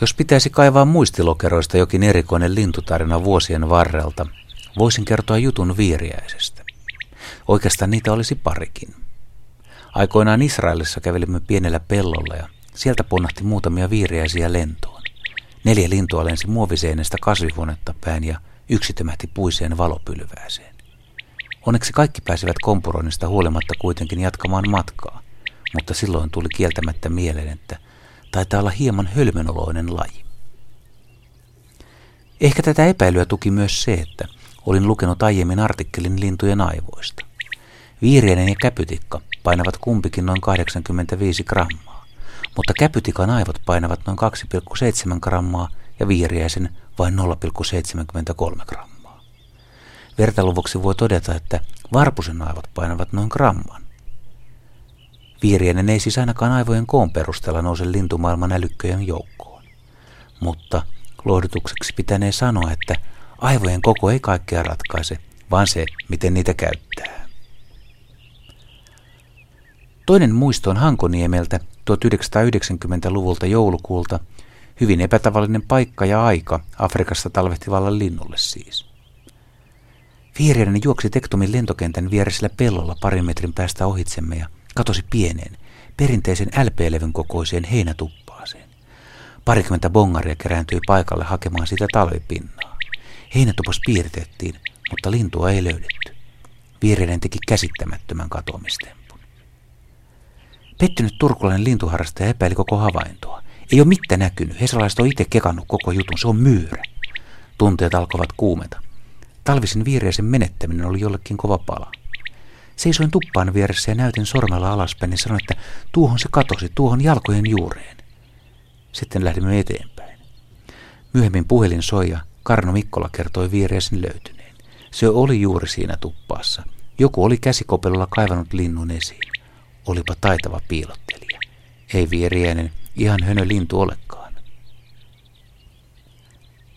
Jos pitäisi kaivaa muistilokeroista jokin erikoinen lintutarina vuosien varrelta, voisin kertoa jutun viiriäisestä. Oikeastaan niitä olisi parikin. Aikoinaan Israelissa kävelimme pienellä pellolla ja sieltä ponnahti muutamia viiriäisiä lentoon. Neljä lintua lensi muoviseenestä kasvihuonetta päin ja yksi tömähti puiseen valopylvääseen. Onneksi kaikki pääsivät kompuroinnista huolimatta kuitenkin jatkamaan matkaa, mutta silloin tuli kieltämättä mieleen, että taitaa olla hieman hölmönoloinen laji. Ehkä tätä epäilyä tuki myös se, että olin lukenut aiemmin artikkelin lintujen aivoista. Viiriäinen ja käpytikka painavat kumpikin noin 85 grammaa, mutta käpytikan aivot painavat noin 2,7 grammaa ja viiriäisen vain 0,73 grammaa. Vertailuvuksi voi todeta, että varpusen aivot painavat noin gramman. Viiriäinen ei siis ainakaan aivojen koon perusteella nouse lintumaailman älykköjen joukkoon. Mutta lohdutukseksi pitänee sanoa, että aivojen koko ei kaikkea ratkaise, vaan se, miten niitä käyttää. Toinen muisto on Hankoniemeltä 1990-luvulta joulukuulta, hyvin epätavallinen paikka ja aika Afrikassa talvehtivalle linnulle siis. Viereinen juoksi Tektomin lentokentän vieresellä pellolla parin metrin päästä ohitsemme ja katosi pieneen, perinteisen LP-levyn kokoiseen heinätuppaaseen. Parikymmentä bongaria kerääntyi paikalle hakemaan sitä talvipinnaa. Heinätupas piirtettiin, mutta lintua ei löydetty. Viereinen teki käsittämättömän katoamistempun. Pettynyt turkulainen lintuharrastaja epäili koko havaintoa. Ei ole mitään näkynyt. Hesalaiset on itse kekannut koko jutun. Se on myyrä. Tunteet alkoivat kuumeta. Talvisin viireisen menettäminen oli jollekin kova pala. Seisoin tuppaan vieressä ja näytin sormella alaspäin ja sanoin, että tuohon se katosi, tuohon jalkojen juureen. Sitten lähdimme eteenpäin. Myöhemmin puhelin soi ja Karno Mikkola kertoi viireisen löytyneen. Se oli juuri siinä tuppaassa. Joku oli käsikopelolla kaivannut linnun esiin. Olipa taitava piilottelija. Ei vieriäinen, ihan hönö lintu olekaan.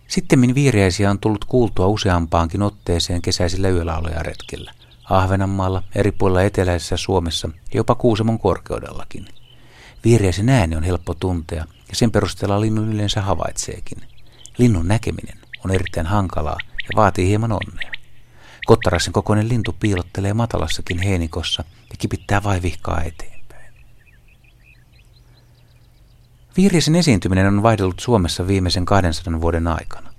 Sittemmin viiriäisiä on tullut kuultua useampaankin otteeseen kesäisillä yölauluja retkellä. Ahvenanmaalla, eri puolilla eteläisessä Suomessa ja jopa Kuusamon korkeudellakin. Viiriäisen ääni on helppo tuntea ja sen perusteella linnun yleensä havaitseekin. Linnun näkeminen on erittäin hankalaa ja vaatii hieman onnea. Kottarassen kokoinen lintu piilottelee matalassakin heinikossa ja kipittää vaivihkaa eteenpäin. Viiriäisen esiintyminen on vaihdellut Suomessa viimeisen 200 vuoden aikana.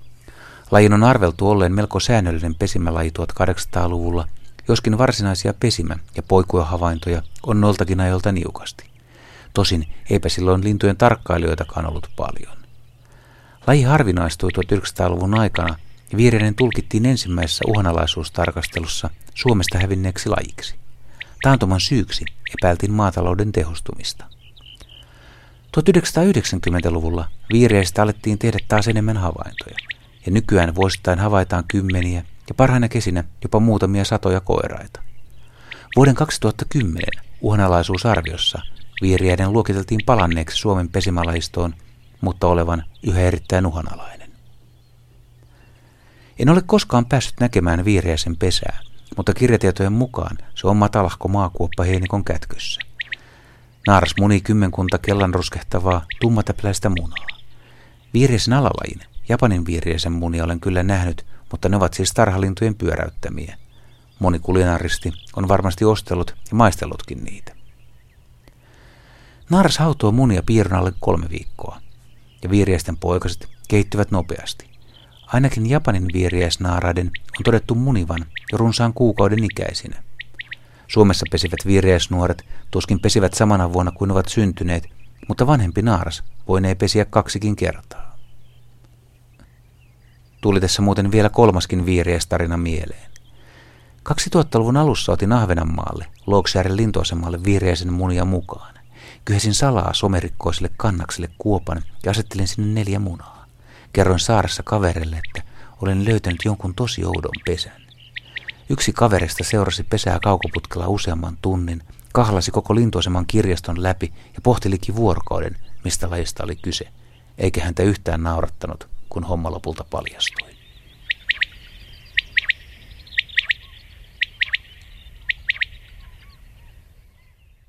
Lajin on arveltu olleen melko säännöllinen pesimälaji 1800-luvulla – joskin varsinaisia pesimä- ja poikuehavaintoja on noiltakin ajoilta niukasti. Tosin eipä silloin lintujen tarkkailijoitakaan ollut paljon. Laji harvinaistui 1900-luvun aikana ja viireinen tulkittiin ensimmäisessä uhanalaisuustarkastelussa Suomesta hävinneeksi lajiksi. Taantuman syyksi epäiltiin maatalouden tehostumista. 1990-luvulla viireistä alettiin tehdä taas enemmän havaintoja, ja nykyään vuosittain havaitaan kymmeniä ja parhaina kesinä jopa muutamia satoja koiraita. Vuoden 2010 uhanalaisuusarviossa vieriäiden luokiteltiin palanneeksi Suomen pesimalajistoon, mutta olevan yhä erittäin uhanalainen. En ole koskaan päässyt näkemään viiriäisen pesää, mutta kirjatietojen mukaan se on matalahko maakuoppa heinikon kätkössä. Naaras muni kymmenkunta kellan ruskehtavaa tummatäpläistä munaa. Viiriäisen alalajin, Japanin viiriäisen munia olen kyllä nähnyt, mutta ne ovat siis tarhalintujen pyöräyttämiä. Moni kulinaristi on varmasti ostellut ja maistellutkin niitä. Naaras hautoo munia piirron alle kolme viikkoa, ja viiriäisten poikaset kehittyvät nopeasti. Ainakin Japanin viiriäisnaaraiden on todettu munivan jo runsaan kuukauden ikäisinä. Suomessa pesivät viiriäisnuoret tuskin pesivät samana vuonna kuin ovat syntyneet, mutta vanhempi naaras voinee pesiä kaksikin kertaa. Tuli tässä muuten vielä kolmaskin viiriestarina mieleen. 2000-luvun alussa otin Ahvenanmaalle, Logsjären lintuasemalle viiriäisen munia mukaan. Kyhesin salaa somerikkoiselle kannakselle kuopan ja asettelin sinne neljä munaa. Kerroin saaressa kaverille, että olen löytänyt jonkun tosi oudon pesän. Yksi kaverista seurasi pesää kaukoputkella useamman tunnin, kahlasi koko lintuaseman kirjaston läpi ja pohtilikin vuorokauden, mistä lajista oli kyse, eikä häntä yhtään naurattanut, kun homma lopulta paljastui.